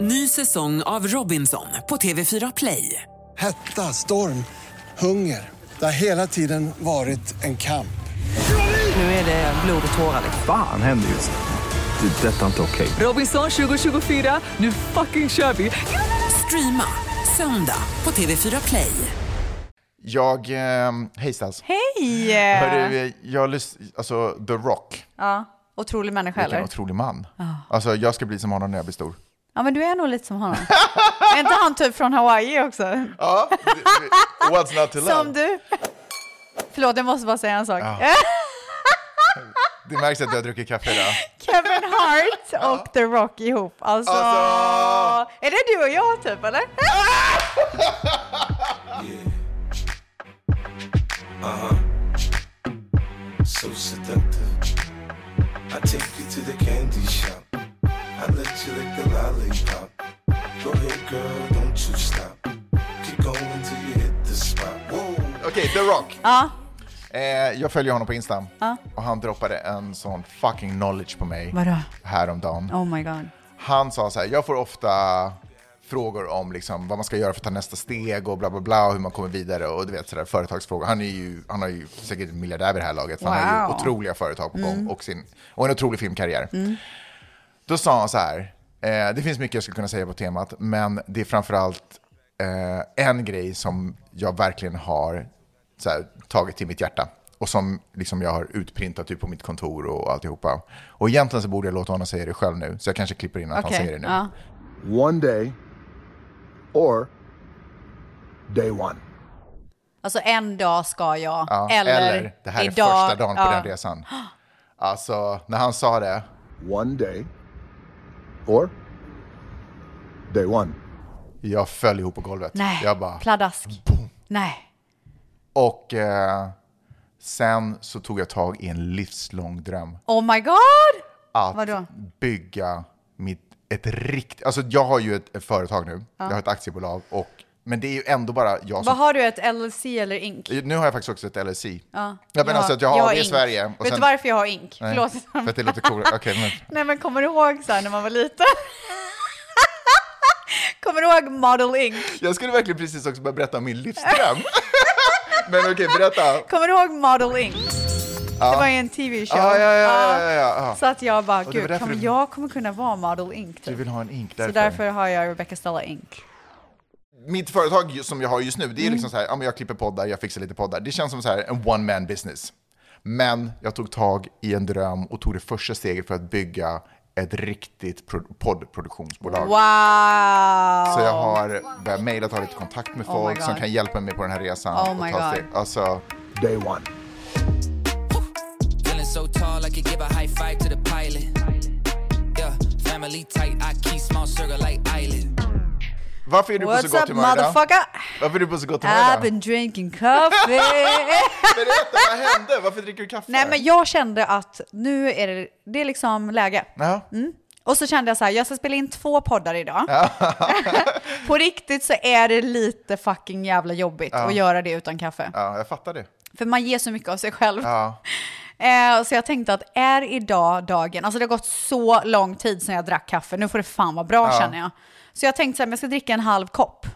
Ny säsong av Robinson på TV4 Play. Hetta, storm, hunger. Det har hela tiden varit en kamp. Nu är det blod och tårar. Fan händer just nu. Det. är Detta är inte okej. Robinson 2024, nu fucking kör vi! Streama söndag på TV4 Play. Jag, eh, hej Stas. Hej! Hörru, jag alltså The Rock, Ja, otrolig människa vilken eller? otrolig man. Alltså jag ska bli som honom när jag blir stor. Ja, men du är nog lite som honom. är inte han typ från Hawaii också? Ja, what's not to love? Som du. Förlåt, jag måste bara säga en sak. Det märks att du har druckit kaffe idag. Kevin Hart och The Rock ihop. Alltså, Alltså- är det du och jag typ eller? so seductive. I take you to the candy shop. I let you lick the lollipop. Go ahead, girl, don't you stop. Keep going till you hit the spot. Okej, The Rock. Ja, Eh, jag följer honom på Insta och han droppade en sån fucking knowledge på mig Vadå? häromdagen. oh my god. Han sa så här, jag får ofta frågor om liksom vad man ska göra för att ta nästa steg och bla bla bla och hur man kommer vidare och du vet sådär företagsfrågor. Han är ju, han har ju säkert en miljardär vid det här laget för han har ju Wow. otroliga företag på gång och, sin, och en otrolig filmkarriär. Då sa han så här, eh, det finns mycket jag skulle kunna säga på temat, men det är framförallt eh, en grej som jag verkligen har så här, tagit till mitt hjärta och som liksom jag har utprintat typ på mitt kontor och alltihopa. Och egentligen så borde jag låta honom säga det själv nu, så jag kanske klipper in att Okej. han säger det nu. Ja. one day or day one. Alltså en dag ska jag. Ja, eller, det här är idag. första dagen på ja. den resan. Alltså, när han sa det, One day or day one. jag föll ihop på golvet. Nej, Jag bara, pladask. Nej. och eh, sen så tog jag tag i en livslång dröm. Oh my god! Att Vadå? bygga mitt, ett riktigt, alltså jag har ju ett, ett företag nu, jag har ett aktiebolag, och, men det är ju ändå bara jag Vad som har du, ett LLC eller INK? Nu har jag faktiskt också ett LLC. Ja. Ja, men alltså att jag har AB i ink. Sverige. Och Vet sen, du varför jag har INK? Nej, Förlåt. För att det låter coolare. Okej, men Nej men kommer du ihåg så här när man var liten? kommer du ihåg Model Ink? jag skulle verkligen precis också börja berätta om min livsdröm. men okej, berätta. Kommer du ihåg Model Ink? Det var ju en tv-show. Ja, ja, ja, ja, ja, ja. Så att jag bara, det gud, kommer, du- jag kommer kunna vara Model Ink. Du Typ. vill ha en ink Så därför. därför har jag Rebecca Stella Ink. Mitt företag som jag har just nu, det är Mm. liksom så här, ja, men jag klipper poddar, jag fixar lite poddar. Det känns som så här en one man business. Men jag tog tag i en dröm och tog det första steget för att bygga ett riktigt pro- poddproduktionsbolag. Wow! Så jag har börjat mejla och ta lite kontakt med Oh folk som God. kan hjälpa mig på den här resan. Oh och my ta God. steg. Alltså, Day one. So tall, I could give a high five to the pilot. Yeah, family tight, I keep small circle like island. Varför är du på så What's gott humör idag? motherfucker? Varför är du på så gott humör I've idag? been drinking coffee. Berätta, vad hände? Varför dricker du kaffe? Nej men jag kände att nu är det, det är liksom läge. Ja. Och så kände jag så här, jag ska spela in två poddar idag. På riktigt så är det lite fucking jävla jobbigt att göra det utan kaffe. ja, jag fattar det. För man ger så mycket av sig själv. Ja. Eh, så jag tänkte att är idag dagen, alltså det har gått så lång tid sedan jag drack kaffe, nu får det fan vara bra känner jag. Så jag tänkte så här, men jag ska dricka en halv kopp.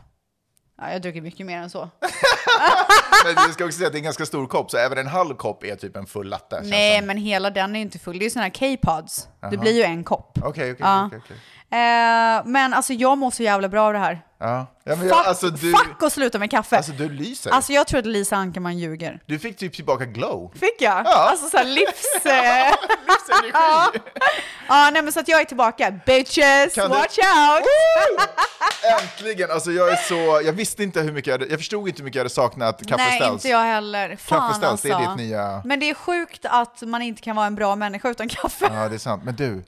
Ja, jag dricker mycket mer än så. Men jag ska också säga att det är en ganska stor kopp, så även en halv kopp är typ en full latte. känns Nej, som. men hela den är ju inte full. Det är ju sådana här K-pods. Det blir ju en kopp. Okej, okej, Ja. okej, okej. Eh, men alltså jag mår så jävla bra av det här. Ja. Ja, men Fuck, jag, alltså, du, fuck och sluta med kaffe. alltså du lyser. Alltså jag tror att Lisa Ankerman ljuger. Du fick typ tillbaka glow. Fick jag? Ja. Alltså såhär livs... Livsenergi. Ja, nej men så att jag är tillbaka. Bitches, Kan du- watch out! Äntligen! Alltså jag är så, jag visste inte hur mycket jag hade, jag förstod inte hur mycket jag hade saknat Nej, kaffeställs. inte jag heller. Fan Kaffeställs, alltså. det är ditt nya- Men det är sjukt att man inte kan vara en bra människa utan kaffe. Ja, det är sant. Men du,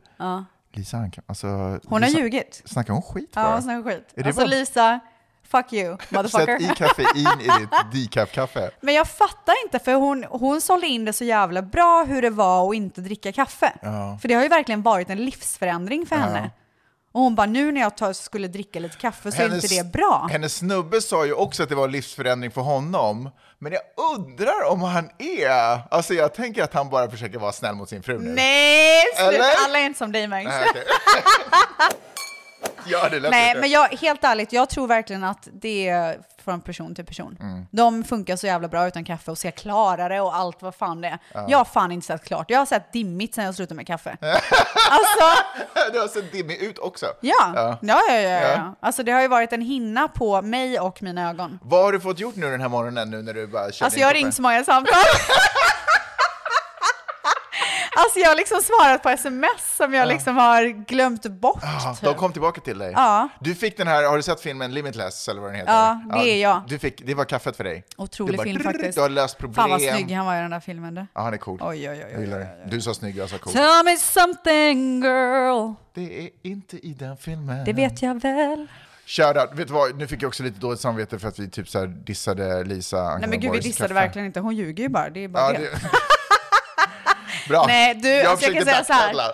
Lisa Anka, alltså... Hon har Lisa, ljugit. Snackar hon skit Ja, bara? hon snackar skit. Är Alltså Lisa, fuck you, Sätt motherfucker. i kaffein i ditt decaf-kaffe. Men jag fattar inte, för hon, hon sålde in det så jävla bra hur det var att inte dricka kaffe. För det har ju verkligen varit en livsförändring för henne. Och hon bara, nu när jag tar, skulle dricka lite kaffe så är inte det bra. Hennes snubbe sa ju också att det var livsförändring för honom. Men jag undrar om han är... Alltså jag tänker att han bara försöker vara snäll mot sin fru nu. Nej, sluta, Eller? alla är inte som dig Mangs. Nej, okej. Ja, det lät Nej, lite. men jag, helt ärligt, jag tror verkligen att det är från person till person. Mm. De funkar så jävla bra utan kaffe och ser klarare och allt vad fan det är. Jag har fan inte sett klart. Jag har sett dimmigt sen jag slutade med kaffe. alltså, Du har sett dimmig ut också. ja. Ja. Ja, ja, ja, Ja. ja. Alltså det har ju varit en hinna på mig och mina ögon. Vad har du fått gjort nu den här morgonen nu när du bara kör Alltså jag har ringt så många samtal. alltså jag har liksom svarat på sms som jag liksom har glömt bort. Ja, typ. de kom tillbaka till dig. Ja. Du fick den här, har du sett filmen Limitless eller vad den heter? Ja, det är jag. Du fick, det var kaffet för dig. Otrolig film drrrr, faktiskt. Du har löst problem. Fan vad snygg han var i den där filmen. Du. Ja, han är cool. Oj, oj, oj, Jag gillar det. Du sa snygg, jag sa cool. Tell me something girl. Det är inte i den filmen. Det vet jag väl. Shoutout, vet du vad, nu fick jag också lite dåligt samvete för att vi typ så dissade Lisa Nej men gud vi dissade kaffe. verkligen inte. Hon ljuger ju bara. Det är bara Ja, det. det... Bra. Nej, du, jag alltså, jag kan säga så här.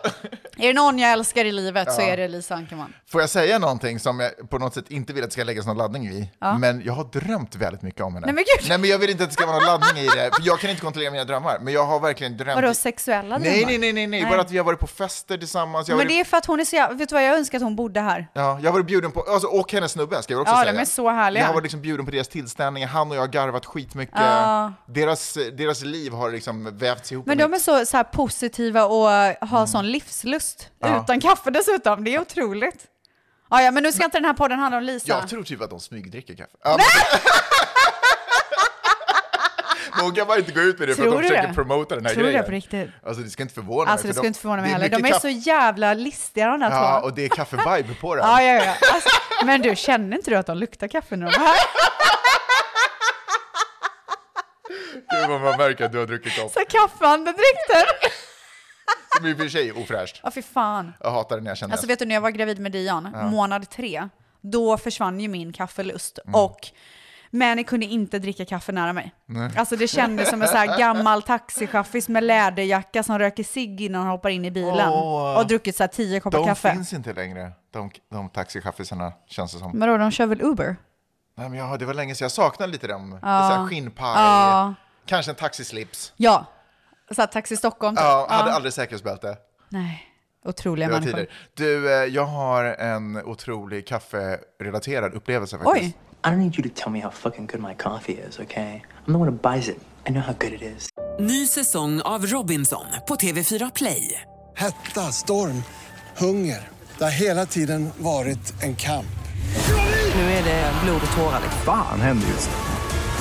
Är det någon jag älskar i livet så Ja. är det Lisa Ankerman. Får jag säga någonting som jag på något sätt inte vill att det ska läggas någon laddning i? Ja. Men jag har drömt väldigt mycket om henne. Nej, men gud. Nej men jag vill inte att det ska vara någon laddning i det, för jag kan inte kontrollera mina drömmar. Men jag har verkligen drömt... Vadå sexuella nej, drömmar? nej, nej, nej, nej, bara att vi har varit på fester tillsammans. Men varit... det är för att hon är så jävla... Vet du vad, jag önskar att hon bodde här. Ja, jag har varit bjuden på, alltså, och hennes snubbe ska jag också Ja, säga. de är så härliga. Jag har varit liksom bjuden på deras tillställningar, han och jag har garvat skitmycket. Ja. Deras, deras liv har liksom vävts ihop Men de är så, så positiva och uh, har sån livslust. Mm. Ja. Utan kaffe dessutom. Det är otroligt. Ja, ja, men nu ska inte den här podden handla om Lisa. Jag tror typ att de smygdricker kaffe. Ja, men... Hon kan bara inte gå ut med det för Tror att de försöker det? promota den här Tror du det grejen. på riktigt? Alltså det ska inte förvåna Alltså mig. det för skulle inte förvåna mig heller. De är så jävla listiga de där Ja, två. och det är kaffe-vibe på den. Ja, ja, ja. Alltså, men du, känner inte du att de luktar kaffe när de är här? Gud vad man märker att du har druckit upp. Så kaffeandedräkter. Som i och för sig är ofräscht. Ja, fy fan. Jag hatar det när jag känner Alltså vet du, när jag var gravid med Dion, månad tre, då försvann ju min kaffelust. Mm. Och Mani kunde inte dricka kaffe nära mig. Nej. Alltså det kändes som en så här gammal taxichaffis med läderjacka som röker cigg innan han hoppar in i bilen. Åh. Och druckit så här tio koppar De kaffe. finns inte längre, de, de taxichaffisarna känns det som. Vadå, de kör väl Uber? Nej, men ja, det var länge sedan jag saknade lite dem. Ja. Så här skinnpaj, Ja. kanske en taxislips. Ja. Så här, Taxi Stockholm typ. Ja, hade Ja. aldrig säkerhetsbälte. Nej, otroliga människor. tider. Du, eh, jag har en otrolig kafferelaterad upplevelse faktiskt. Oj! I don't need you to tell me how fucking good my coffee is, okay? I'm the one who buys it. I know how good it is. Ny säsong av Robinson på TV4 Play. Hetta, storm, hunger. Det har hela tiden varit en kamp. Nu är det blod och tårar. liksom. Fan händer just nu.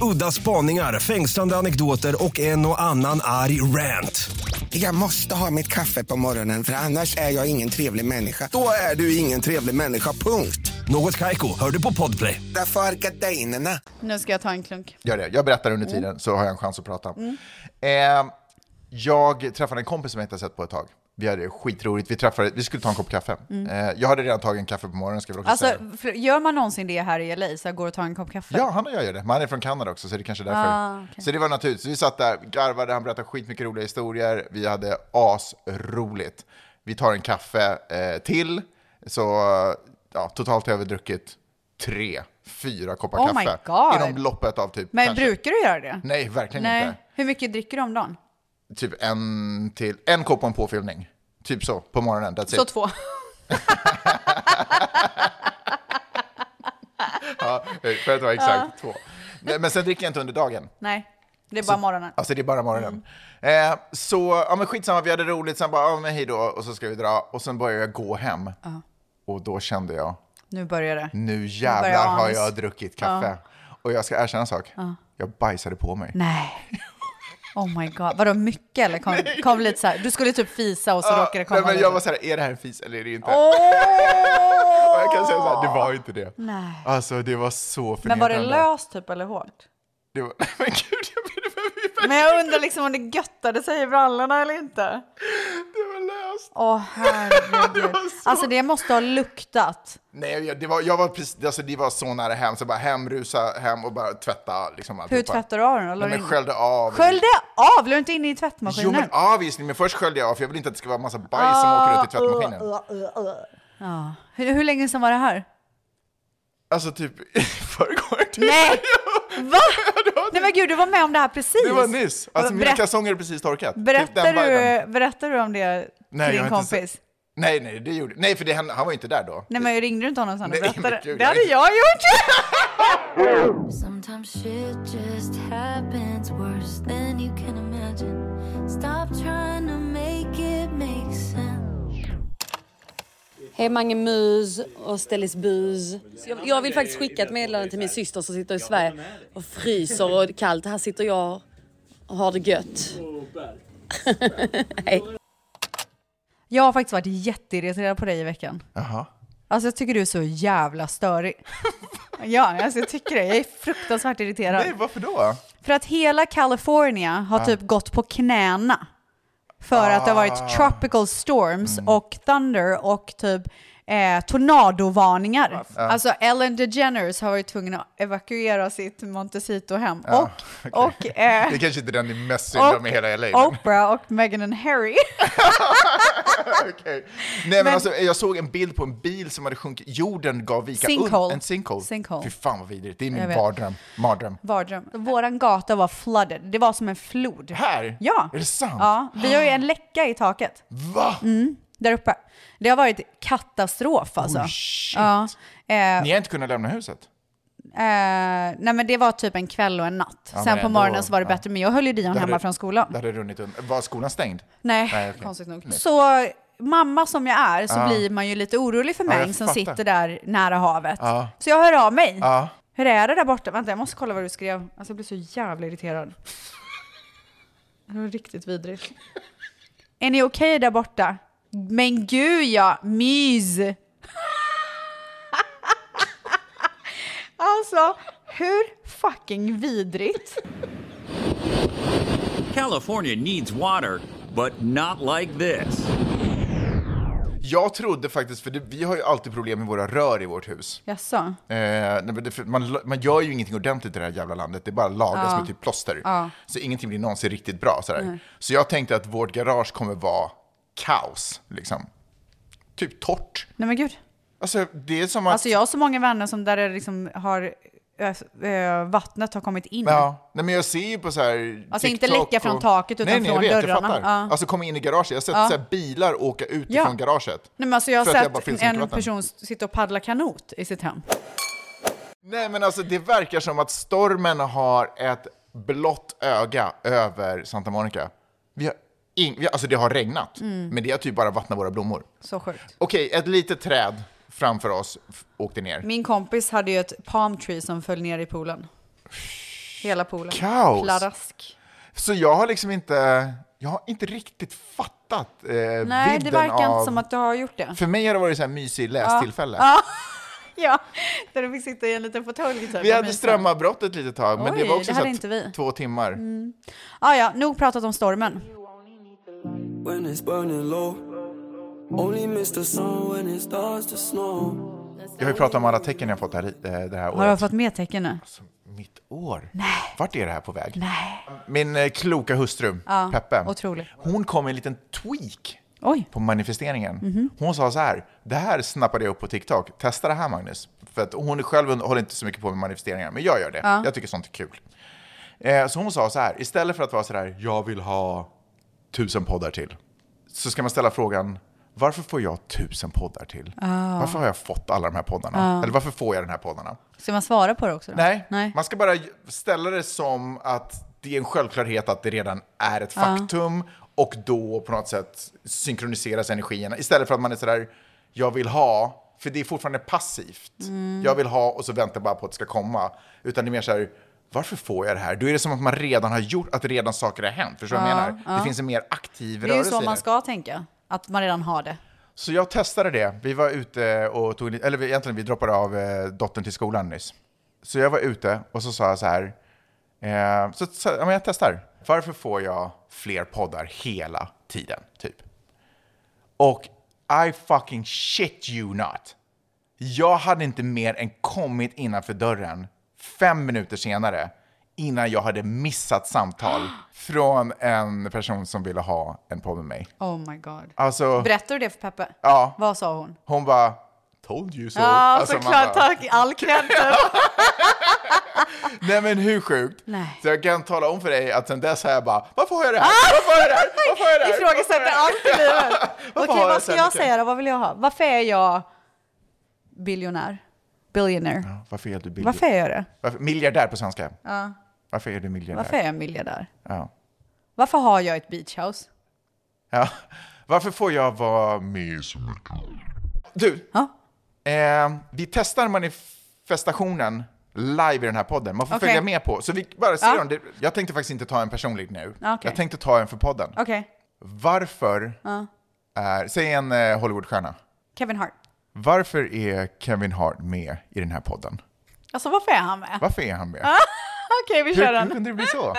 Udda spaningar, fängslande anekdoter och en och annan arg rant. Jag måste ha mitt kaffe på morgonen för annars är jag ingen trevlig människa. Då är du ingen trevlig människa, punkt. Något Kaiko, hör du på Podplay. Därför är gardinerna. Nu ska jag ta en klunk. Gör det. Jag berättar under tiden så har jag en chans att prata. Eh, jag träffade en kompis som jag inte har sett på ett tag. Vi hade skitroligt. Vi, träffade, vi skulle ta en kopp kaffe. Mm. Eh, jag hade redan tagit en kaffe på morgonen, ska vi också Alltså, säga. gör man någonsin det här i LA, så jag går och tar en kopp kaffe? Ja, han och jag gör det. Men han är från Kanada också, så det är kanske därför. Ah, okej. Så det var naturligt. Så vi satt där, garvade, han berättade skitmycket roliga historier. Vi hade asroligt. Vi tar en kaffe eh, till, så ja, totalt har vi druckit tre, fyra koppar Oh kaffe. Inom loppet av typ Men kanske- brukar du göra det? Nej, verkligen Nej. inte. Hur mycket dricker du om dagen? Typ en till, en kopp och en påfyllning. Typ så, på morgonen. That's Så it. två. Ja, för att vara exakt två. Nej, Men sen dricker jag inte under dagen. Nej, det är bara morgonen. Alltså det är bara morgonen. Eh, så, ja men skitsamma, vi hade roligt, sen bara, ja men hej då, och så ska vi dra. Och sen började jag gå hem. Och då kände jag, Nu börjar det. nu jävlar har anas. jag druckit kaffe. Och jag ska erkänna en sak, Ja. jag bajsade på mig. Nej. Oh my god. Vadå mycket eller kom, kom lite så här. Du skulle typ fisa och så Ja, råkade det komma nej, men lite. jag var så här, är det här en fis eller är det inte? Åh! Och jag kan säga så här, det var inte det. Nej. Alltså det var så Men var det förnedrande. löst typ eller hårt? Det var, men gud, jag ber Men jag undrar liksom om det göttade sig i brallorna eller inte. Det löst. Åh herregud. Alltså det måste ha luktat. Nej, det var, jag var precis, alltså det var så nära hem, så bara hem, rusa hem och bara tvätta. Liksom, Hur alltihopa. tvättar du av den? Nej, men sköljde av. Sköljde av? La du inte in i tvättmaskinen? Jo men avvisning, men först sköljde jag av för jag vill inte att det ska vara massa bajs som åker ut i tvättmaskinen. Ja. Hur, hur länge sedan var det här? Alltså typ i förrgår. Typ. Nej! Va? Nej men gud, du var med om det här precis. Det var nyss. Alltså mina Berätt- kalsonger är precis torkat. Typ Berättar viben. du, berättar du om det Nej, till din har inte kompis? Nej, nej, det gjorde Nej, för det, han, han var ju inte där då. Nej men ringde du inte honom sen och Nej, berättade? gud, det hade jag gjort! Sometimes shit just happens worse than you can imagine. Stop trying to make it make sense. Hej Mange Mus och Stellis Bus. Jag, jag vill faktiskt skicka ett meddelande till min syster som sitter i Sverige och fryser och det är kallt. Här sitter jag och har det gött. Hej. Jag har faktiskt varit jätteirriterad på dig i veckan. Jaha. Alltså jag tycker du är så jävla störig. ja, alltså jag tycker det. Jag är fruktansvärt irriterad. Nej, varför då? För att hela California har Ja. typ gått på knäna. För att det har varit Ah. tropical storms Mm. och thunder och typ eh, tornadovarningar. Ja. Alltså Ellen DeGeneres har varit tvungen att evakuera sitt Montecito-hem. Ja, och och eh, Det är kanske inte den är mest synd om i hela LA. Oprah och Meghan and Harry. Okej. Nej men, Men- alltså, jag såg en bild på en bil som hade sjunkit, jorden gav vika. Sinkhole. En sinkhole. Sinkhole. Fy fan vad vidrigt, det är min vet. mardröm. mardröm. Vardröm. Våran gata var flooded. Det var som en flod. Här? Ja. Är det sant? Ja, vi har ju en läcka i taket. Va? Mm, där uppe. Det har varit katastrof alltså. Oh, shit. Ja. Eh, Ni har inte kunnat lämna huset? eh, nej men det var typ en kväll och en natt. Ja, Sen på morgonen så var det ja. bättre, men jag höll ju Dion hemma från skolan. Det hade runnit undan. Var skolan stängd? Nej, okej. konstigt nog. Nej. Så mamma som jag är så Ja. blir man ju lite orolig för mig som sitter där nära havet. Så jag hör av mig. Hur är det där borta? Vänta, jag måste kolla vad du skrev. Alltså jag blir så jävla irriterad. Det var riktigt vidrigt. Är ni okej där borta? Men gud ja, mys! alltså, hur fucking vidrigt? California needs water, but not like this. Jag trodde faktiskt, för det, vi har ju alltid problem med våra rör i vårt hus. Jaså? Eh, det, man, man gör ju ingenting ordentligt i det här jävla landet, det bara lagas Ja. med typ plåster. Ja. Så ingenting blir någonsin riktigt bra. Sådär. Nej. Så jag tänkte att vårt garage kommer vara kaos. Liksom. Typ torrt. Nej men gud. Alltså, det är som att... Alltså jag har så många vänner som där det liksom har, vattnet har kommit in. Ja, nej, men jag ser ju på så här Alltså inte TikTok läcka från och- taket, utan nej, nej, från jag vet, dörrarna. Jag fattar. Ja. Alltså komma in i garaget, jag har sett Ja. så här bilar åka ut Ja. från garaget. Nej, men alltså jag har jag sett inte en person sitta och paddla kanot i sitt hem. Nej, men alltså det verkar som att stormen har ett blått öga över Santa Monica. Vi har vi, alltså det har regnat, Mm. men det har typ bara vattnat våra blommor. Så sjukt. Okej, ett litet träd framför oss åkte ner. Min kompis hade ju ett palm tree som föll ner i poolen. Hela poolen. Kaos. Pladask. Så jag har liksom inte, jag har inte riktigt fattat eh, Nej, det vidden verkar av... inte som att du har gjort det. För mig har det varit så här mysig lästillfälle. Ja. ja, där du fick sitta i en liten fåtölj typ. Vi hade strömavbrott ett litet tag, men det var också det så två timmar. Mm. Ah, ja, nog pratat om stormen. When it's burning low, only miss the sun when it starts to snow. Jag har ju pratat om alla tecken jag fått här, eh, det här Har du året. fått med tecken nu? Mitt år? Nej. Vart är det här på väg? Nej. Min eh, kloka hustru, Ja, Peppe, otroligt. hon kom med en liten tweak Oj. på manifesteringen. Mhm. Hon sa så här, det här snappade jag upp på TikTok, testa det här Magnus. För att hon själv håller inte så mycket på med manifesteringar, men jag gör det. Ja. Jag tycker sånt är kul. Eh, så hon sa så här, istället för att vara så här, jag vill ha tusen poddar till, så ska man ställa frågan, varför får jag tusen poddar till? Ah. Varför har jag fått alla de här poddarna? Ah. Eller varför får jag den här poddarna? Ska man svara på det också? Nej, Nej. man ska bara ställa det som att det är en självklarhet att det redan är ett Ja. faktum och då på något sätt synkroniseras energierna istället för att man är sådär, jag vill ha, för det är fortfarande passivt. Mm. Jag vill ha och så väntar bara på att det ska komma. Utan det är mer så här, varför får jag det här? Då är det som att man redan har gjort, att redan saker har hänt. Förstår du vad jag Ja, menar? ja. Det finns en mer aktiv Det är ju rörelse så man ska tänka. Att man redan har det. Så jag testade det. Vi var ute och tog, eller egentligen vi droppade av eh, dottern till skolan nyss. Så jag var ute och så sa jag så här, eh, så, så, ja, men jag testar. Varför får jag fler poddar hela tiden, typ? Och I fucking shit you not. Jag hade inte mer än kommit innanför dörren fem minuter senare innan jag hade missat samtal från en person som ville ha en podd med mig. Oh my god. Alltså, Berättade du det för Peppe? Ja. Vad sa hon? hon bara told you so. Ja, Alltså, såklart. bara, Tack. All cred. Nej men hur sjukt? Nej. Så jag kan tala om för dig att sen dess har jag bara, varför har jag det här? Varför har jag det här? Varför har jag det här? Ifrågasätter allt i livet. Okej, vad ska jag säga då? Vad vill jag ha? Varför är jag biljonär? Billionaire. Varför är du billig? Varför är jag det? Varför, miljardär på svenska. Ja. Varför är du miljardär? Varför är jag miljardär? Ja. Varför har jag ett beach house? ja. Varför får jag vara med så mycket? Du, eh, vi testar manifestationen live i den här podden. Man får Okej. följa med på. Så vi bara ser Ja. om det. Jag tänkte faktiskt inte ta en personligt nu. Okej. Jag tänkte ta en för podden. Okej. Varför Ja. är, säg en eh, Hollywoodstjärna. Kevin Hart. Varför är Kevin Hart med i den här podden? Alltså varför är han med? Varför är han med? Ah, Okej, vi hur, kör hur den. kunde det bli så?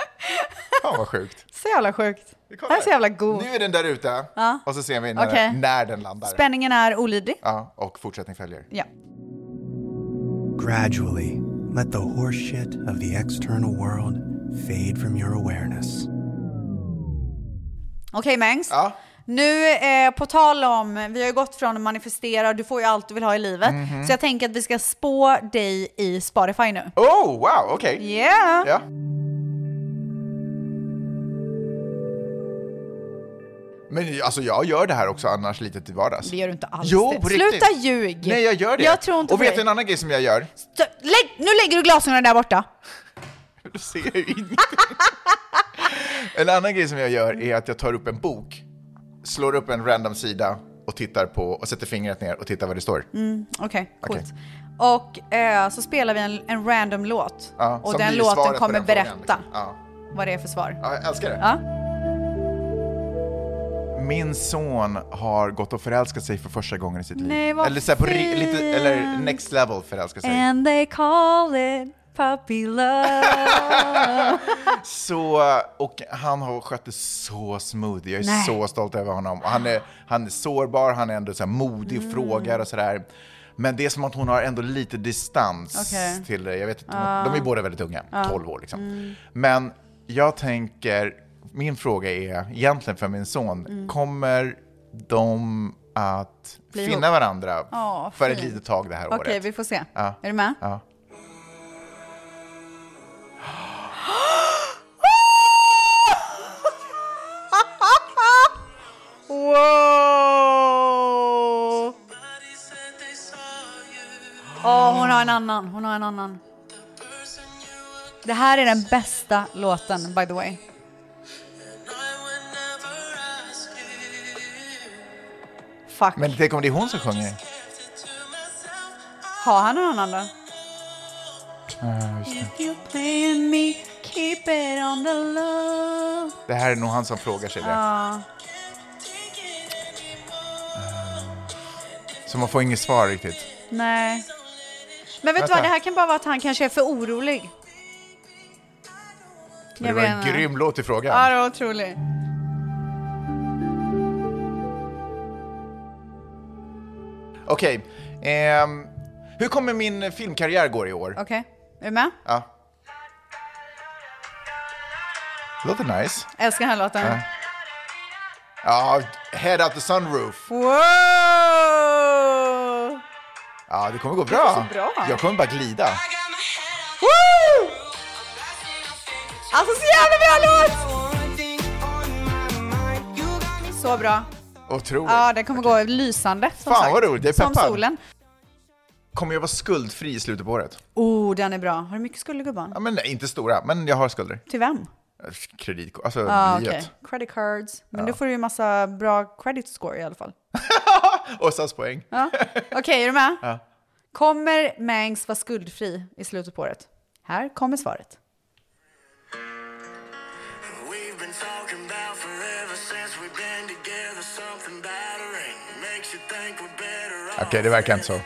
Fan vad sjukt. Så jävla sjukt. Han är så jävla god. Nu är den där ute Ja. och så ser vi när, Okej. när den landar. Spänningen är olidlig. Ja, och fortsättning följer. Ja. Gradually, let the horseshit of the external world fade from your awareness. Okej Mangs. Nu eh, på tal om, vi har ju gått från att manifestera, du får ju allt du vill ha i livet. Mhm. Så jag tänker att vi ska spå dig i Spotify nu. Oh, wow, okej. Yeah! Ja. Men alltså jag gör det här också annars lite till vardags. Det gör du inte alls. Jo, det. på Sluta riktigt. ljug! Nej, jag gör det. Jag tror inte Och vet du en annan grej som jag gör? Så, lägg, nu lägger du glasögonen där borta. Du ser ju ingenting. en annan grej som jag gör är att jag tar upp en bok, slår upp en random sida och tittar på och sätter fingret ner och tittar vad det står. Mm, Okej, coolt. Okej. Och eh, så spelar vi en, en random låt. Ja, och den låten kommer den frågan, berätta liksom. Ja. vad det är för svar. ja, jag älskar det. Ja. Min son har gått och förälskat sig för första gången i sitt liv. Nej, vad eller, så här, på lite, eller next level förälskat sig. And they call it puppy love. Så, och han har skött det så smooth. Jag är Nej. så stolt över honom. Han är, han är sårbar, han är ändå så här modig och Mm. frågar och sådär. Men det är som att hon har ändå lite distans Okej. till det. Jag vet inte, Ja. de är båda väldigt unga, Ja. 12 år liksom. Mm. Men jag tänker, min fråga är egentligen för min son, Mm. kommer de att Bli finna ihop? varandra Ja, för ett litet tag det här Okej, året? vi får se. Ja. Är du med? Wow! Åh, hon har en annan. Hon har en annan. Det här är den bästa låten, by the way. Fuck. Men tänk om det är hon som sjunger? Har han någon annan då? Det här är nog han som frågar sig det. Ja. Så man får inget svar riktigt. Nej. Men vet du vad, det här kan bara vara att han kanske är för orolig. Men det var en grym låt i frågan. Ja, det var otroligt. Okej. ehm, hur kommer min filmkarriär gå i år? Okej, är du med? Ja. Låter nice. Älskar den här låten. Ja. Ja, Head Out the Sunroof. Wow! Ja, det kommer gå Det bra. så bra. Jag kommer bara glida. Woo! Alltså så jävla bra låt! Så bra. Otroligt. Ja, det kommer gå lysande. Som Fan, sagt. vad roligt. Jag är Som peppad. solen. Kommer jag vara skuldfri i slutet på året? Oh, den är bra. Har du mycket skulder gubben? Ja, men nej, inte stora, men jag har skulder. Till vem? Kreditkort, alltså Ja, blyet. okej. Credit cards. Men Ja. då får du ju massa bra credit score i alla fall. Och SAS-poäng. Ja. Okej, är du med? Ja. Kommer Mangs vara skuldfri i slutet på året? Här kommer svaret. Okej, det verkar inte så.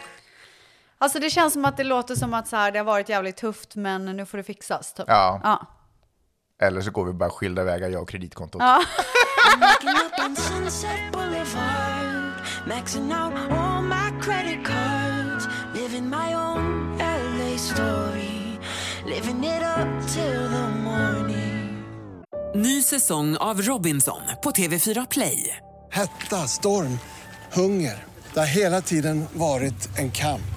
Alltså det känns som att det låter som att så här, det har varit jävligt tufft men nu får det fixas. Typ. Ja. ja. Eller så går vi bara skilda vägar, jag och kreditkontot. Ja. Waking up on Sunset Boulevard. Maxing out all my credit cards. Living my own LA story. Living it up till the morning. Ny säsong av Robinson på TV4 Play. Hetta, storm, hunger. Det har hela tiden varit en kamp.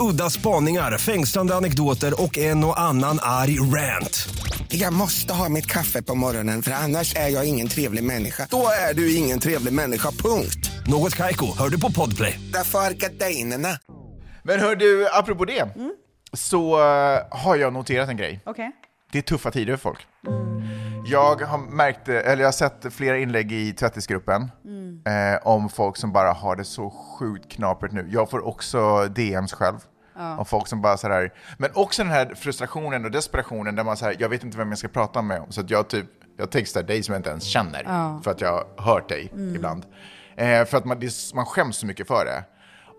Udda spaningar, fängslande anekdoter och en och annan arg rant. Jag måste ha mitt kaffe på morgonen för annars är jag ingen trevlig människa. Då är du ingen trevlig människa, punkt. Något Kaiko, hör du på Podplay. Därför är gardinerna. Men hör du, apropå det, så eh, har jag noterat en grej. Okej. Det är tuffa tider för folk. Jag har märkt, eller jag har sett flera inlägg i tvättisgruppen eh, om folk som bara har det så sjukt knapert nu. Jag får också DMs själv. Ja. Om folk som bara sådär, men också den här frustrationen och desperationen där man säger jag vet inte vem jag ska prata med om. Så jag typ, jag textar dig som jag inte ens känner Ja. för att jag har hört dig Mm. ibland. Eh, för att man, det, man skäms så mycket för det.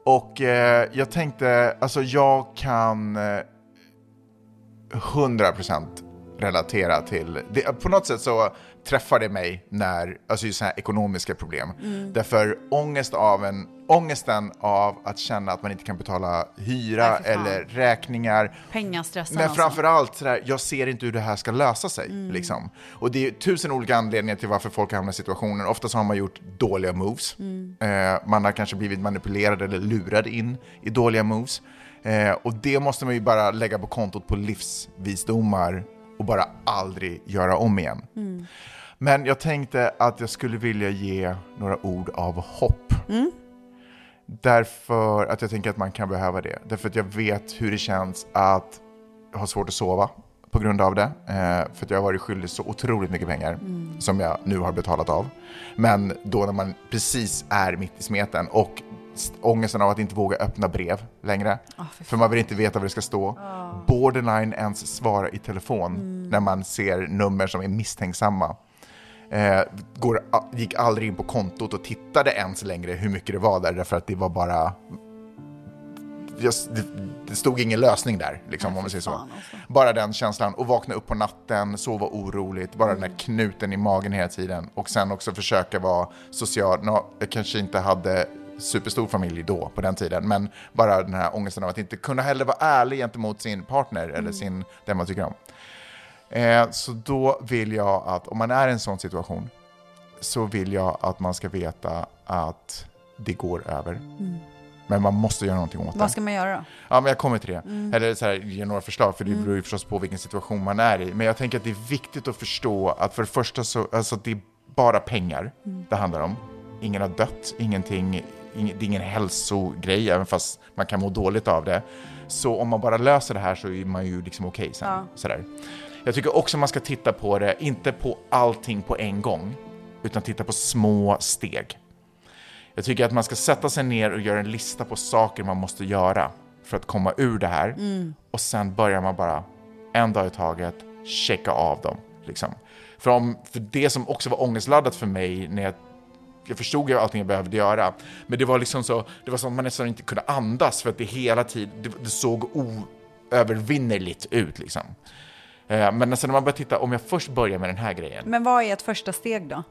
Och eh, jag tänkte, alltså jag kan eh, 100% relatera till, det, på något sätt så träffar det mig när, alltså just så här ekonomiska problem. Mm. Därför ångest av en, ångesten av att känna att man inte kan betala hyra Nej, eller räkningar. Pengastressen Men framförallt sådär, jag ser inte hur det här ska lösa sig. Mm. Liksom. Och det är tusen olika anledningar till varför folk hamnar i situationen. Oftast har man gjort dåliga moves. Mm. Eh, man har kanske blivit manipulerad eller lurad in i dåliga moves. Eh, och det måste man ju bara lägga på kontot på livsvisdomar och bara aldrig göra om igen. Mm. Men jag tänkte att jag skulle vilja ge några ord av hopp. Mm. Därför att jag tänker att man kan behöva det. Därför att jag vet hur det känns att ha svårt att sova på grund av det. Eh, för att jag har varit skyldig så otroligt mycket pengar Mm. som jag nu har betalat av. Men då när man precis är mitt i smeten och ångesten av att inte våga öppna brev längre. för man vill inte veta vad det ska stå. Borderline ens svara i telefon när man ser nummer som är misstänksamma. Eh, går, gick aldrig in på kontot och tittade ens längre hur mycket det var där därför att det var bara just, det, det stod ingen lösning där, liksom, om man säger så. Bara den känslan, och vakna upp på natten, sova oroligt, bara den där knuten i magen hela tiden. Och sen också försöka vara social. Nå, jag kanske inte hade superstor familj då, på den tiden, men bara den här ångesten av att inte kunna heller vara ärlig gentemot sin partner eller sin, den man tycker om. Eh, så då vill jag att, om man är i en sån situation, så vill jag att man ska veta att det går över. Mm. Men man måste göra någonting åt det. Vad ska man göra då? Ja, men jag kommer till det. Mm. Eller så här, ge några förslag, för det Mm. beror ju förstås på vilken situation man är i. Men jag tänker att det är viktigt att förstå att för det första så, alltså det är bara pengar Mm. det handlar om. Ingen har dött, ingenting, ing, det är ingen hälsogrej, även fast man kan må dåligt av det. Så om man bara löser det här så är man ju liksom okej sen. Ja. Sådär. Jag tycker också man ska titta på det, inte på allting på en gång, utan titta på små steg. Jag tycker att man ska sätta sig ner och göra en lista på saker man måste göra för att komma ur det här. Mm. Och sen börjar man bara en dag i taget checka av dem. Liksom. För, om, för det som också var ångestladdat för mig när jag jag förstod ju allting jag behövde göra, men det var liksom så, det var som att man nästan inte kunde andas för att det hela tiden, det, det såg oövervinnerligt ut liksom. Eh, Men sen när man börjar titta, om jag först börjar med den här grejen, Men vad är ett första steg då?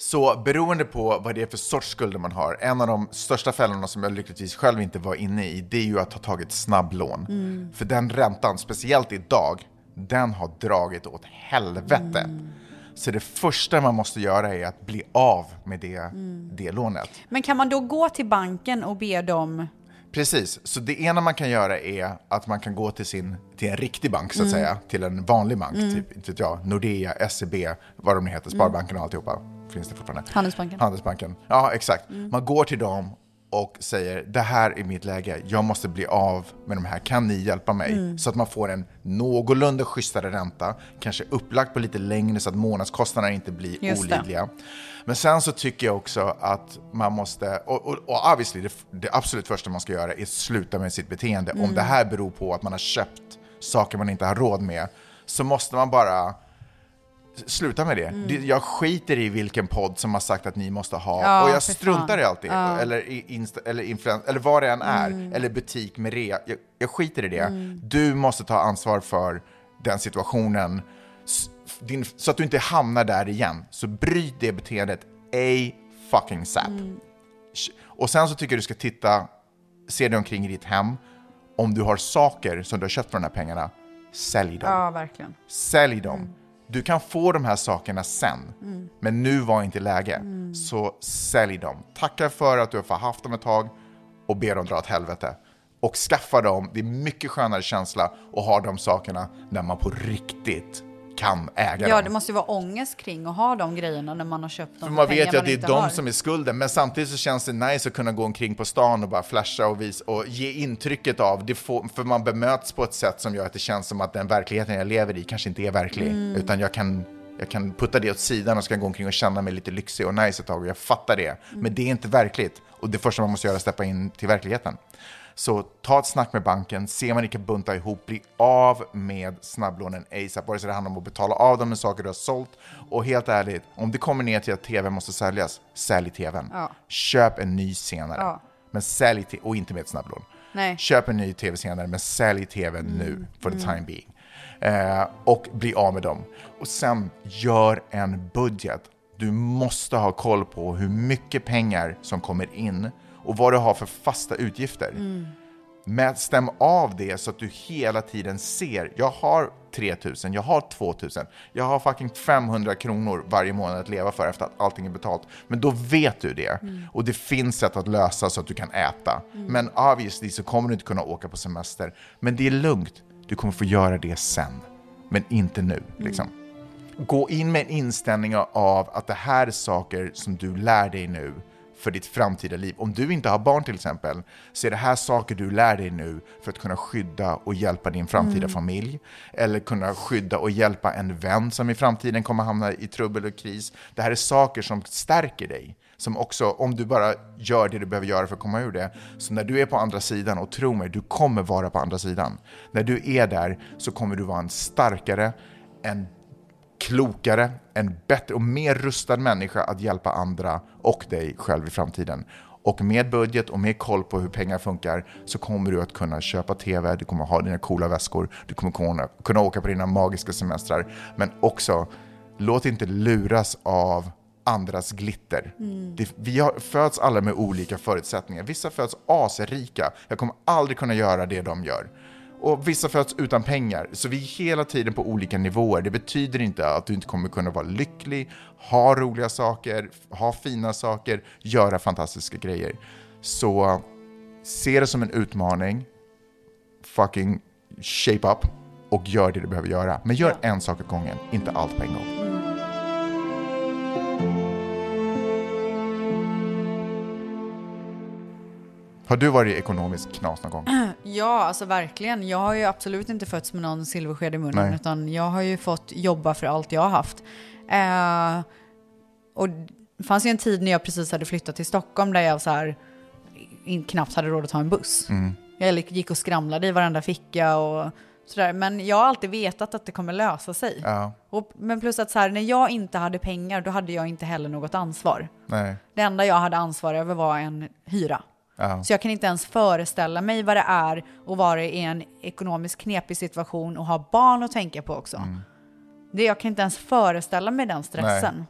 så beroende på vad det är för sorts skulder man har, en av de största fällorna som jag lyckligtvis själv inte var inne i, det är ju att ha tagit snabblån. Mm. För den räntan, speciellt idag, den har dragit åt helvete. Mm. Så det första man måste göra är att bli av med det, Mm. det lånet. Men kan man då gå till banken och be dem... Precis, så det ena man kan göra är att man kan gå till, sin, till en riktig bank så att Mm. säga, till en vanlig bank, Mm. typ inte jag, Nordea, SEB, vad de nu heter, Sparbanken och alltihopa. Finns det fortfarande? Handelsbanken. Handelsbanken, ja exakt. Mm. Man går till dem och säger det här är mitt läge, jag måste bli av med de här, kan ni hjälpa mig? Mm. Så att man får en någorlunda schysstare ränta, kanske upplagt på lite längre så att månadskostnaderna inte blir Just det. olidliga. Men sen så tycker jag också att man måste, och, och, och obviously det, det absolut första man ska göra är sluta med sitt beteende. Om Mm. det här beror på att man har köpt saker man inte har råd med, så måste man bara sluta med det. Mm. Jag skiter i vilken podd som har sagt att ni måste ha, Ja, och jag struntar fan. i allt det. Ja. Eller, i insta, eller, eller vad det än är, Mm. eller butik med rea. Jag, jag skiter i det. Mm. Du måste ta ansvar för den situationen, din, så att du inte hamnar där igen. Så bryt det beteendet a fucking sap. Mm. Och sen så tycker jag du ska titta, se dig omkring i ditt hem. Om du har saker som du har köpt för de här pengarna, sälj dem. Ja, verkligen. Sälj dem. Du kan få de här sakerna sen, Mm. men nu var inte läge. Mm. Så sälj dem. Tacka för att du har haft dem ett tag och be dem dra åt helvete. Och skaffa dem. Det är mycket skönare känsla att ha de sakerna när man på riktigt kan äga Ja, dem. det måste ju vara ångest kring att ha de grejerna när man har köpt dem För man vet ju att det är de har. som är skulden, men samtidigt så känns det nice att kunna gå omkring på stan och bara flasha och visa och ge intrycket av, det får, för man bemöts på ett sätt som gör att det känns som att den verkligheten jag lever i kanske inte är verklig, Mm. utan jag kan, jag kan putta det åt sidan och ska gå omkring och känna mig lite lyxig och nice ett tag och jag fattar det. Mm. Men det är inte verkligt och det första man måste göra är att steppa in till verkligheten. Så ta ett snack med banken, se om man kan bunta ihop, bli av med snabblånen ASAP, vare sig det handlar om att betala av dem med saker du har sålt. Och helt ärligt, om det kommer ner till att tv måste säljas, sälj tvn. Ja. Köp en ny senare. Ja. Men sälj, och inte med ett snabblån. Nej. Köp en ny tv senare, men sälj tvn Mm. nu, for the time being. Eh, och bli av med dem. Och sen, gör en budget. Du måste ha koll på hur mycket pengar som kommer in och vad du har för fasta utgifter. Mm. Men stäm av det så att du hela tiden ser, jag har 3000, jag har 2000, jag har fucking 500 kronor varje månad att leva för efter att allting är betalt. Men då vet du det. Mm. Och det finns sätt att lösa så att du kan äta. Mm. Men obviously så kommer du inte kunna åka på semester. Men det är lugnt, du kommer få göra det sen. Men inte nu. Liksom. Gå in med en inställning av att det här är saker som du lär dig nu för ditt framtida liv. Om du inte har barn till exempel, så är det här saker du lär dig nu för att kunna skydda och hjälpa din framtida Mm. familj. Eller kunna skydda och hjälpa en vän som i framtiden kommer hamna i trubbel och kris. Det här är saker som stärker dig. Som också, om du bara gör det du behöver göra för att komma ur det. Så när du är på andra sidan, och tro mig, du kommer vara på andra sidan. När du är där så kommer du vara en starkare, en klokare, en bättre och mer rustad människa att hjälpa andra och dig själv i framtiden. Och med budget och med koll på hur pengar funkar så kommer du att kunna köpa TV, du kommer ha dina coola väskor, du kommer kunna, kunna åka på dina magiska semestrar. Men också, låt inte luras av andras glitter. Mm. Det, vi har, föds alla med olika förutsättningar. Vissa föds asrika. Jag kommer aldrig kunna göra det de gör. Och vissa föds utan pengar. Så vi är hela tiden på olika nivåer. Det betyder inte att du inte kommer kunna vara lycklig, ha roliga saker, ha fina saker, göra fantastiska grejer. Så se det som en utmaning, fucking shape up och gör det du behöver göra. Men gör en sak åt gången, inte allt på en gång. Har du varit i ekonomisk knas någon gång? Ja, alltså verkligen. Jag har ju absolut inte fötts med någon silversked i munnen, Nej. utan jag har ju fått jobba för allt jag har haft. Eh, och det fanns ju en tid när jag precis hade flyttat till Stockholm där jag så här in, knappt hade råd att ta en buss. Mm. Jag gick och skramlade i varenda ficka och sådär. Men jag har alltid vetat att det kommer lösa sig. Ja, Och, men plus att så här, när jag inte hade pengar, då hade jag inte heller något ansvar. nej. Det enda jag hade ansvar över var en hyra. Ja. Så jag kan inte ens föreställa mig vad det är att vara i en ekonomiskt knepig situation och ha barn att tänka på också. Mm. Det, jag kan inte ens föreställa mig den stressen. Nej,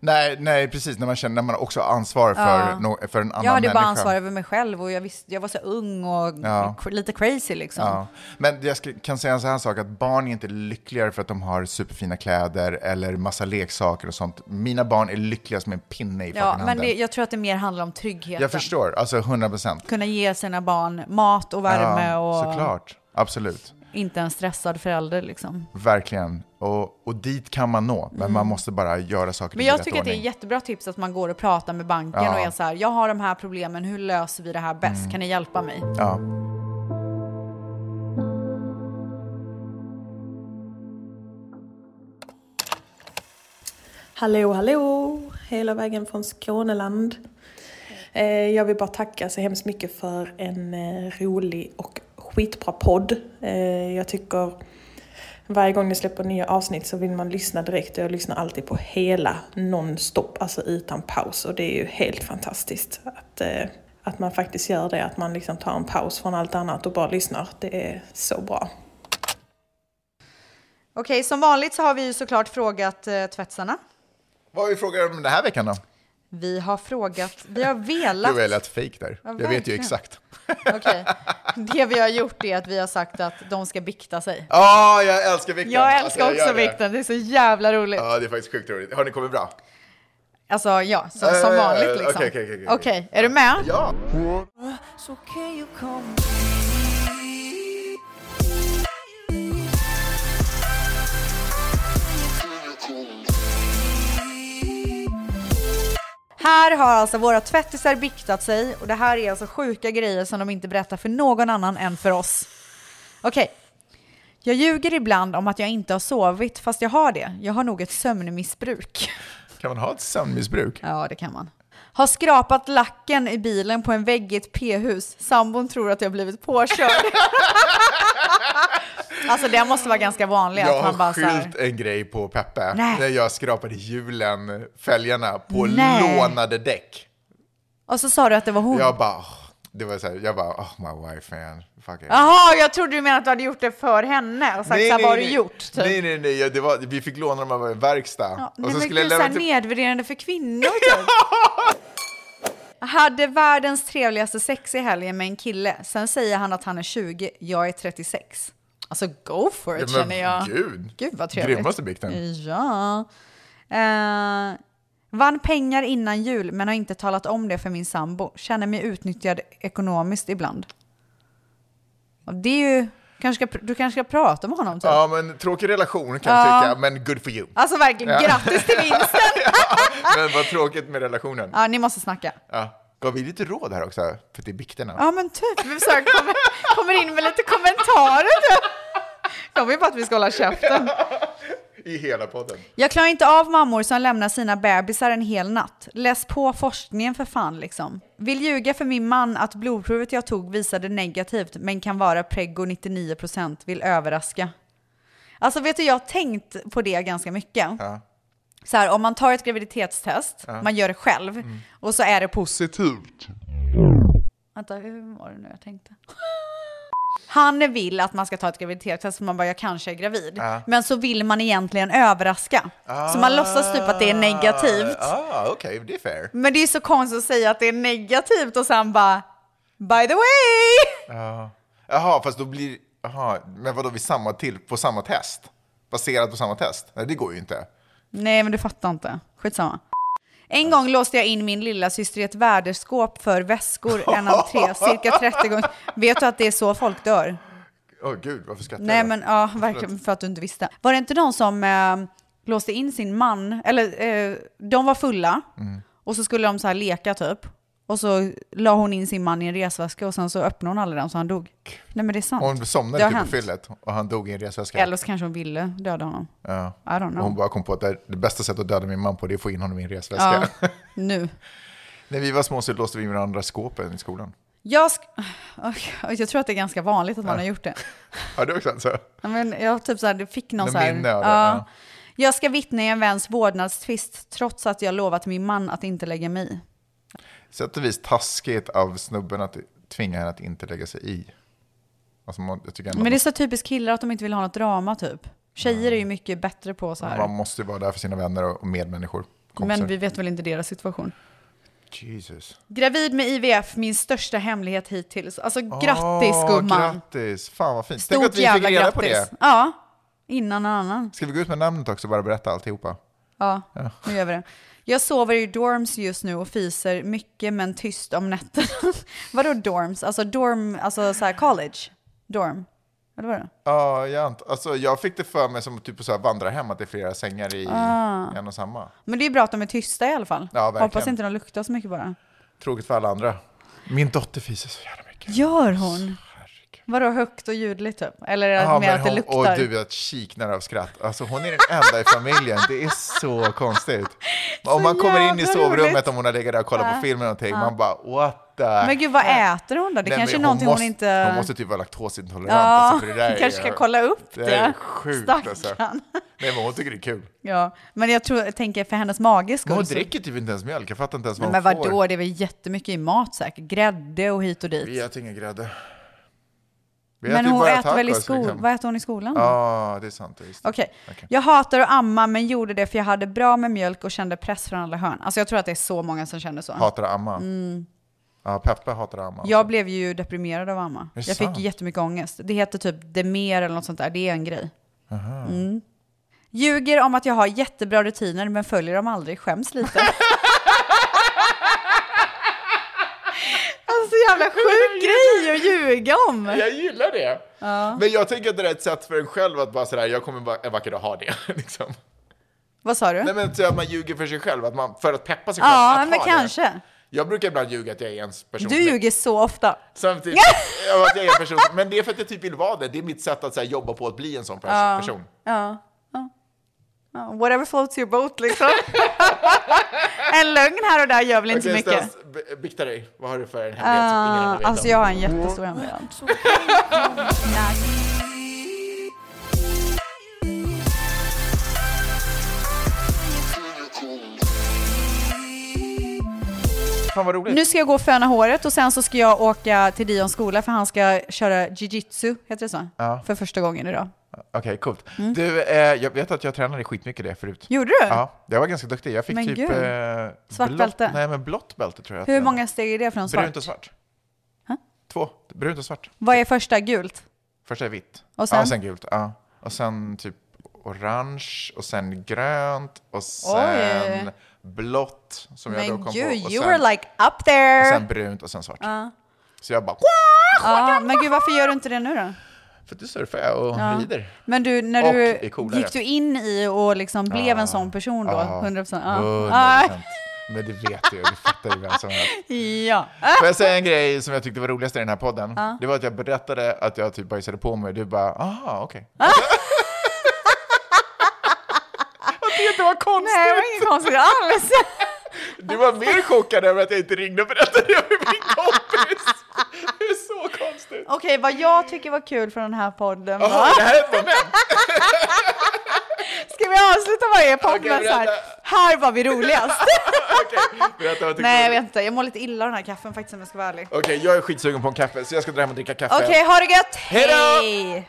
nej, precis. När man känner när man också har ansvar för, Ja. no, för en annan Jag hade människa. bara ansvar över mig själv och jag, visste, jag var så ung och Ja. lite crazy liksom. Ja. Men jag ska, kan säga en sån här sak, att barn är inte lyckligare för att de har superfina kläder eller massa leksaker och sånt. Mina barn är lyckligast med en pinne i Ja, men handen. det, jag tror att det mer handlar om tryggheten. Jag förstår, alltså 100 procent. Kunna ge sina barn mat och värme Ja, och såklart. Absolut. Inte en stressad förälder liksom. Verkligen. Och, och dit kan man nå, men man måste bara göra saker Mm. Men jag tycker att det är jättebra tips att man går och pratar med banken Ja. och är så här, jag har de här problemen, hur löser vi det här bäst? Mm. Kan ni hjälpa mig? Ja. Hallå, hallå! Hela vägen från Skåneland. Eh, Jag vill bara tacka så hemskt mycket för en eh, rolig och skitbra podd. Eh, Jag tycker varje gång ni släpper nya avsnitt så vill man lyssna direkt och jag lyssnar alltid på hela nonstop, alltså utan paus. Och det är ju helt fantastiskt att, eh, att man faktiskt gör det, att man liksom tar en paus från allt annat och bara lyssnar. Det är så bra. Okej, som vanligt så har vi ju såklart frågat eh, tvättsarna. Vad har vi frågat om den här veckan då? Vi har frågat, vi har velat... Du har lät fake där. Ja, jag vet ju exakt. Okej, det vi har gjort är att vi har sagt att de ska bikta sig. Ja, jag älskar vikten. Jag Alltså, älskar också gör det. vikten, det är så jävla roligt. Ja, det är faktiskt sjukt roligt. Har ni kommit bra? Alltså ja, så, som vanligt eh, liksom. okej, okej, okej. Okej, är du med? Ja. Här har alltså våra tvättisar biktat sig och det här är alltså sjuka grejer som de inte berättar för någon annan än för oss. Okej. Jag ljuger ibland om att jag inte har sovit, fast jag har det. Jag har nog ett sömnmissbruk. Kan man ha ett sömnmissbruk? Ja, det kan man. Har skrapat lacken i bilen på en vägg i ett p-hus. Sambon tror att jag blivit påkörd. alltså det måste vara ganska vanligt Jag har bara skyllt en grej på Peppe Nej. när jag skrapade hjulen, fälgarna, på Nej. lånade däck. Och så sa du att det var hon. Jag bara, det var så här, jag bara, oh my wife man, fuck it. Jaha, jag trodde du menade att du hade gjort det för henne och sagt Nej, så här, nej, vad har du gjort? Typ. Nej, nej, nej, det var, vi fick låna dem av en verkstad. Ja, och nej, så men skulle gud, jag så här lämna till... nedvärderande för kvinnor typ. Hade världens trevligaste sex i helgen med en kille. Sen säger han att han är 20, jag är 36. Alltså go for it Ja, men känner jag. gud. Gud vad trevligt. Grymmaste bikten. Ja. Eh, vann pengar innan jul men har inte talat om det för min sambo. Känner mig utnyttjad ekonomiskt ibland. Och det är ju, kanske ska, du kanske ska prata med honom typ. Ja, men tråkig relation kan Ja. jag tycka, men good for you. Alltså verkligen, Ja. grattis till vinsten! men vad tråkigt med relationen. ja, ni måste snacka. Ja. Gav vi lite råd här också? För är bikterna. Ja men typ, vi så kommer, kommer in med lite kommentarer typ. De vill bara att vi ska hålla käften. I hela podden. Jag klarar inte av mammor som lämnar sina bebisar en hel natt. Läs på forskningen för fan liksom. Vill ljuga för min man att blodprovet jag tog visade negativt men kan vara preggo 99%. Vill överraska. Alltså vet du, jag har tänkt på det ganska mycket. Ja. Så här, om man tar ett graviditetstest, Ja. man gör det själv, och så är det positivt. Vänta, hur var det nu jag tänkte? Han vill att man ska ta ett graviditetstest för man bara, jag kanske är gravid. Ja. Men så vill man egentligen överraska. Så man låtsas typ att det är negativt. Ah, okej, det är fair. Men det är så konstigt att säga att det är negativt och sen bara, by the way! Ja. Jaha, fast då blir... Jaha, men vadå, vid samma till, på samma test? Baserat på samma test? Nej, det går ju inte. Nej, men du fattar inte. Skitsamma. En gång låste jag in min lilla syster i ett värdeskåp för väskor, en entré, cirka 30 gånger. Vet du att det är så folk dör? Åh gud, varför skrattar Nej, jag? men ja, verkligen för att du inte visste. Var det inte någon som eh, låste in sin man, eller eh, de var fulla, Mm. och så skulle de så här leka typ. Och så la hon in sin man i en resväska och sen så öppnade hon aldrig den så han dog. Nej men det är sant. Hon Det somnade typ på fyllet och han dog i en resväska. Eller så kanske hon ville döda honom. Ja. I don't know. Och hon bara kom på att det, det bästa sättet att döda min man på det är att få in honom i en resväska. Ja, nu. När vi var små så låste vi in varandra skåpen i skolan. Jag, jag tror att det är ganska vanligt att man Ja. har gjort det. Har du också? Ja, men jag typ så här, det fick någon Någon så här, minne av det, ja. ja. Jag ska vittna i en väns vårdnadstvist trots att jag lovat min man att inte lägga mig i. Sätt och vis taskigt av snubben att tvinga henne att inte lägga sig i. Alltså Men det är så typiskt killar att de inte vill ha något drama typ. Tjejer är ju mycket bättre på så här. man måste ju vara där för sina vänner och medmänniskor. kompisar. Men vi vet väl inte deras situation. Jesus. Gravid med IVF, min största hemlighet hittills. Alltså grattis Åh, gumman. Grattis, fan vad fint. Tänk Stort att vi fick jävla reda grattis. på det. Ja, innan någon annan. Ska vi gå ut med namnet också och bara berätta alltihopa? Ja, Ja. nu gör vi det. Jag sover i dorms just nu och fiser mycket men tyst om nätterna. Vadå dorms? Alltså dorm, alltså så här college? Dorm? Eller vad det? Ja, jag, ant- alltså, jag fick det för mig som typ så här vandra hem, att det är flera sängar i Ah. en och samma. Men det är bra att de är tysta i alla fall. Ja, verkligen. Hoppas inte de luktar så mycket bara. Tråkigt för alla andra. Min dotter fiser så jävla mycket. Gör hon? Vadå högt och ljudligt typ? Eller är det Ja, mer att det hon, luktar? och du, jag kiknar av skratt. Alltså hon är den enda i familjen. Det är så konstigt. Om man kommer in i sovrummet roligt. om hon har legat där och kollat Ja. på film eller någonting, Ja. man bara what the Men gud, vad äter hon då? Det Nej, kanske är men någonting måste, hon inte... Hon måste typ vara laktosintolerant. Ja, alltså, för det där hon kanske ska kolla upp det. det. är sjukt alltså. Nej men hon tycker det är kul. Ja, men jag tror, jag tänker för hennes mages skull. Men hon dricker typ inte ens mjölk, jag fattar inte ens Nej, vad men hon får. vadå, det är väl jättemycket i mat säkert. Grädde och hit och dit. Äter ingen grädde. Vi Men ju hon äter väl i tacos, skolan? liksom. Vad äter hon i skolan? Ja, det är sant. Okej. Okej. Jag hatar att amma men gjorde det för jag hade bra med mjölk och kände press från alla hörn. Alltså jag tror att det är så många som känner så. Hatar att amma. Mm. Ja, Peppe hatar amma. Jag blev ju deprimerad av amma. Jag fick sant? jättemycket ångest. Det heter typ demer eller något sånt där. Det är en grej. Aha. Mm. Ljuger om att jag har jättebra rutiner men följer dem aldrig. Skäms lite. alltså jävla sjuk grej att ljuga om. Jag gillar det. Ja. Men jag tänker att det är ett sätt för en själv att bara sådär, jag kommer bara en vacker ha det. Liksom. Vad sa du? Nej men så att man ljuger för sig själv, att man, för att peppa sig själv. ja, att men ha kanske. Det. Jag brukar ibland ljuga att jag är ens person. Du ljuger så ofta. Samtidigt, att jag är en person. Men det är för att jag typ vill vara det. Det är mitt sätt att så här, jobba på att bli en sån person. Ja. ja. Whatever floats your boat liksom. en lögn här och där gör väl inte så Okej, mycket. Stas, bikta dig. Vad har du för en hemlighet som ingen annan vet alltså om? jag har en jättestor hemlighet. Fan vad roligt. Nu ska jag gå och föna håret och sen så ska jag åka till Dions skola för han ska köra jiu-jitsu, heter det så? Ja. För första gången idag. Okej, coolt. Du, eh, jag vet att jag tränade skitmycket det förut. Gjorde du? Ja, jag var ganska duktig. Jag fick Men typ... gud. Eh, Svart blått- bälte? Nej, men blått bälte tror jag. Hur många steg är det från svart? Brunt och svart. Två. Brunt och svart. Vad är första? Gult? Första är vitt. Och sen? Ja, sen gult. Ja. Och sen typ orange, och sen grönt, och sen Oj. blått. Som jag då Men kom gud, på. Och you sen, were like up there! Och sen brunt och sen svart. Ja. Så jag bara... Ja, men gud, varför gör du inte det nu då? För att du surfar jag och Ja. rider. Men du, när du gick du in i och liksom blev Ja. en sån person då? Ja. 100 procent? Ja. 100%. Men det vet du, du fattar ju vem som helst. ja. Får jag säga en grej som jag tyckte var roligast i den här podden? Ja. Det var att jag berättade att jag typ bajsade på mig, du bara, aha, okej. Att det inte var konstigt! Nej, det var inget konstigt alls. Du var mer chockad över att jag inte ringde och berättade det för min kompis. Det är så konstigt. Okej, vad jag tycker var kul från den här podden Jaha, var... det här är ett moment. Ska vi avsluta varje podd Okej, med så här, berätta. här var vi roligast? Berätta vad tycker Nej, jag vet inte. Jag mår lite illa av den här kaffen faktiskt om jag ska vara ärlig. Okej, jag är skitsugen på en kaffe, så jag ska dra hem och dricka kaffe. Okej, ha det gött! Hej då! Hej!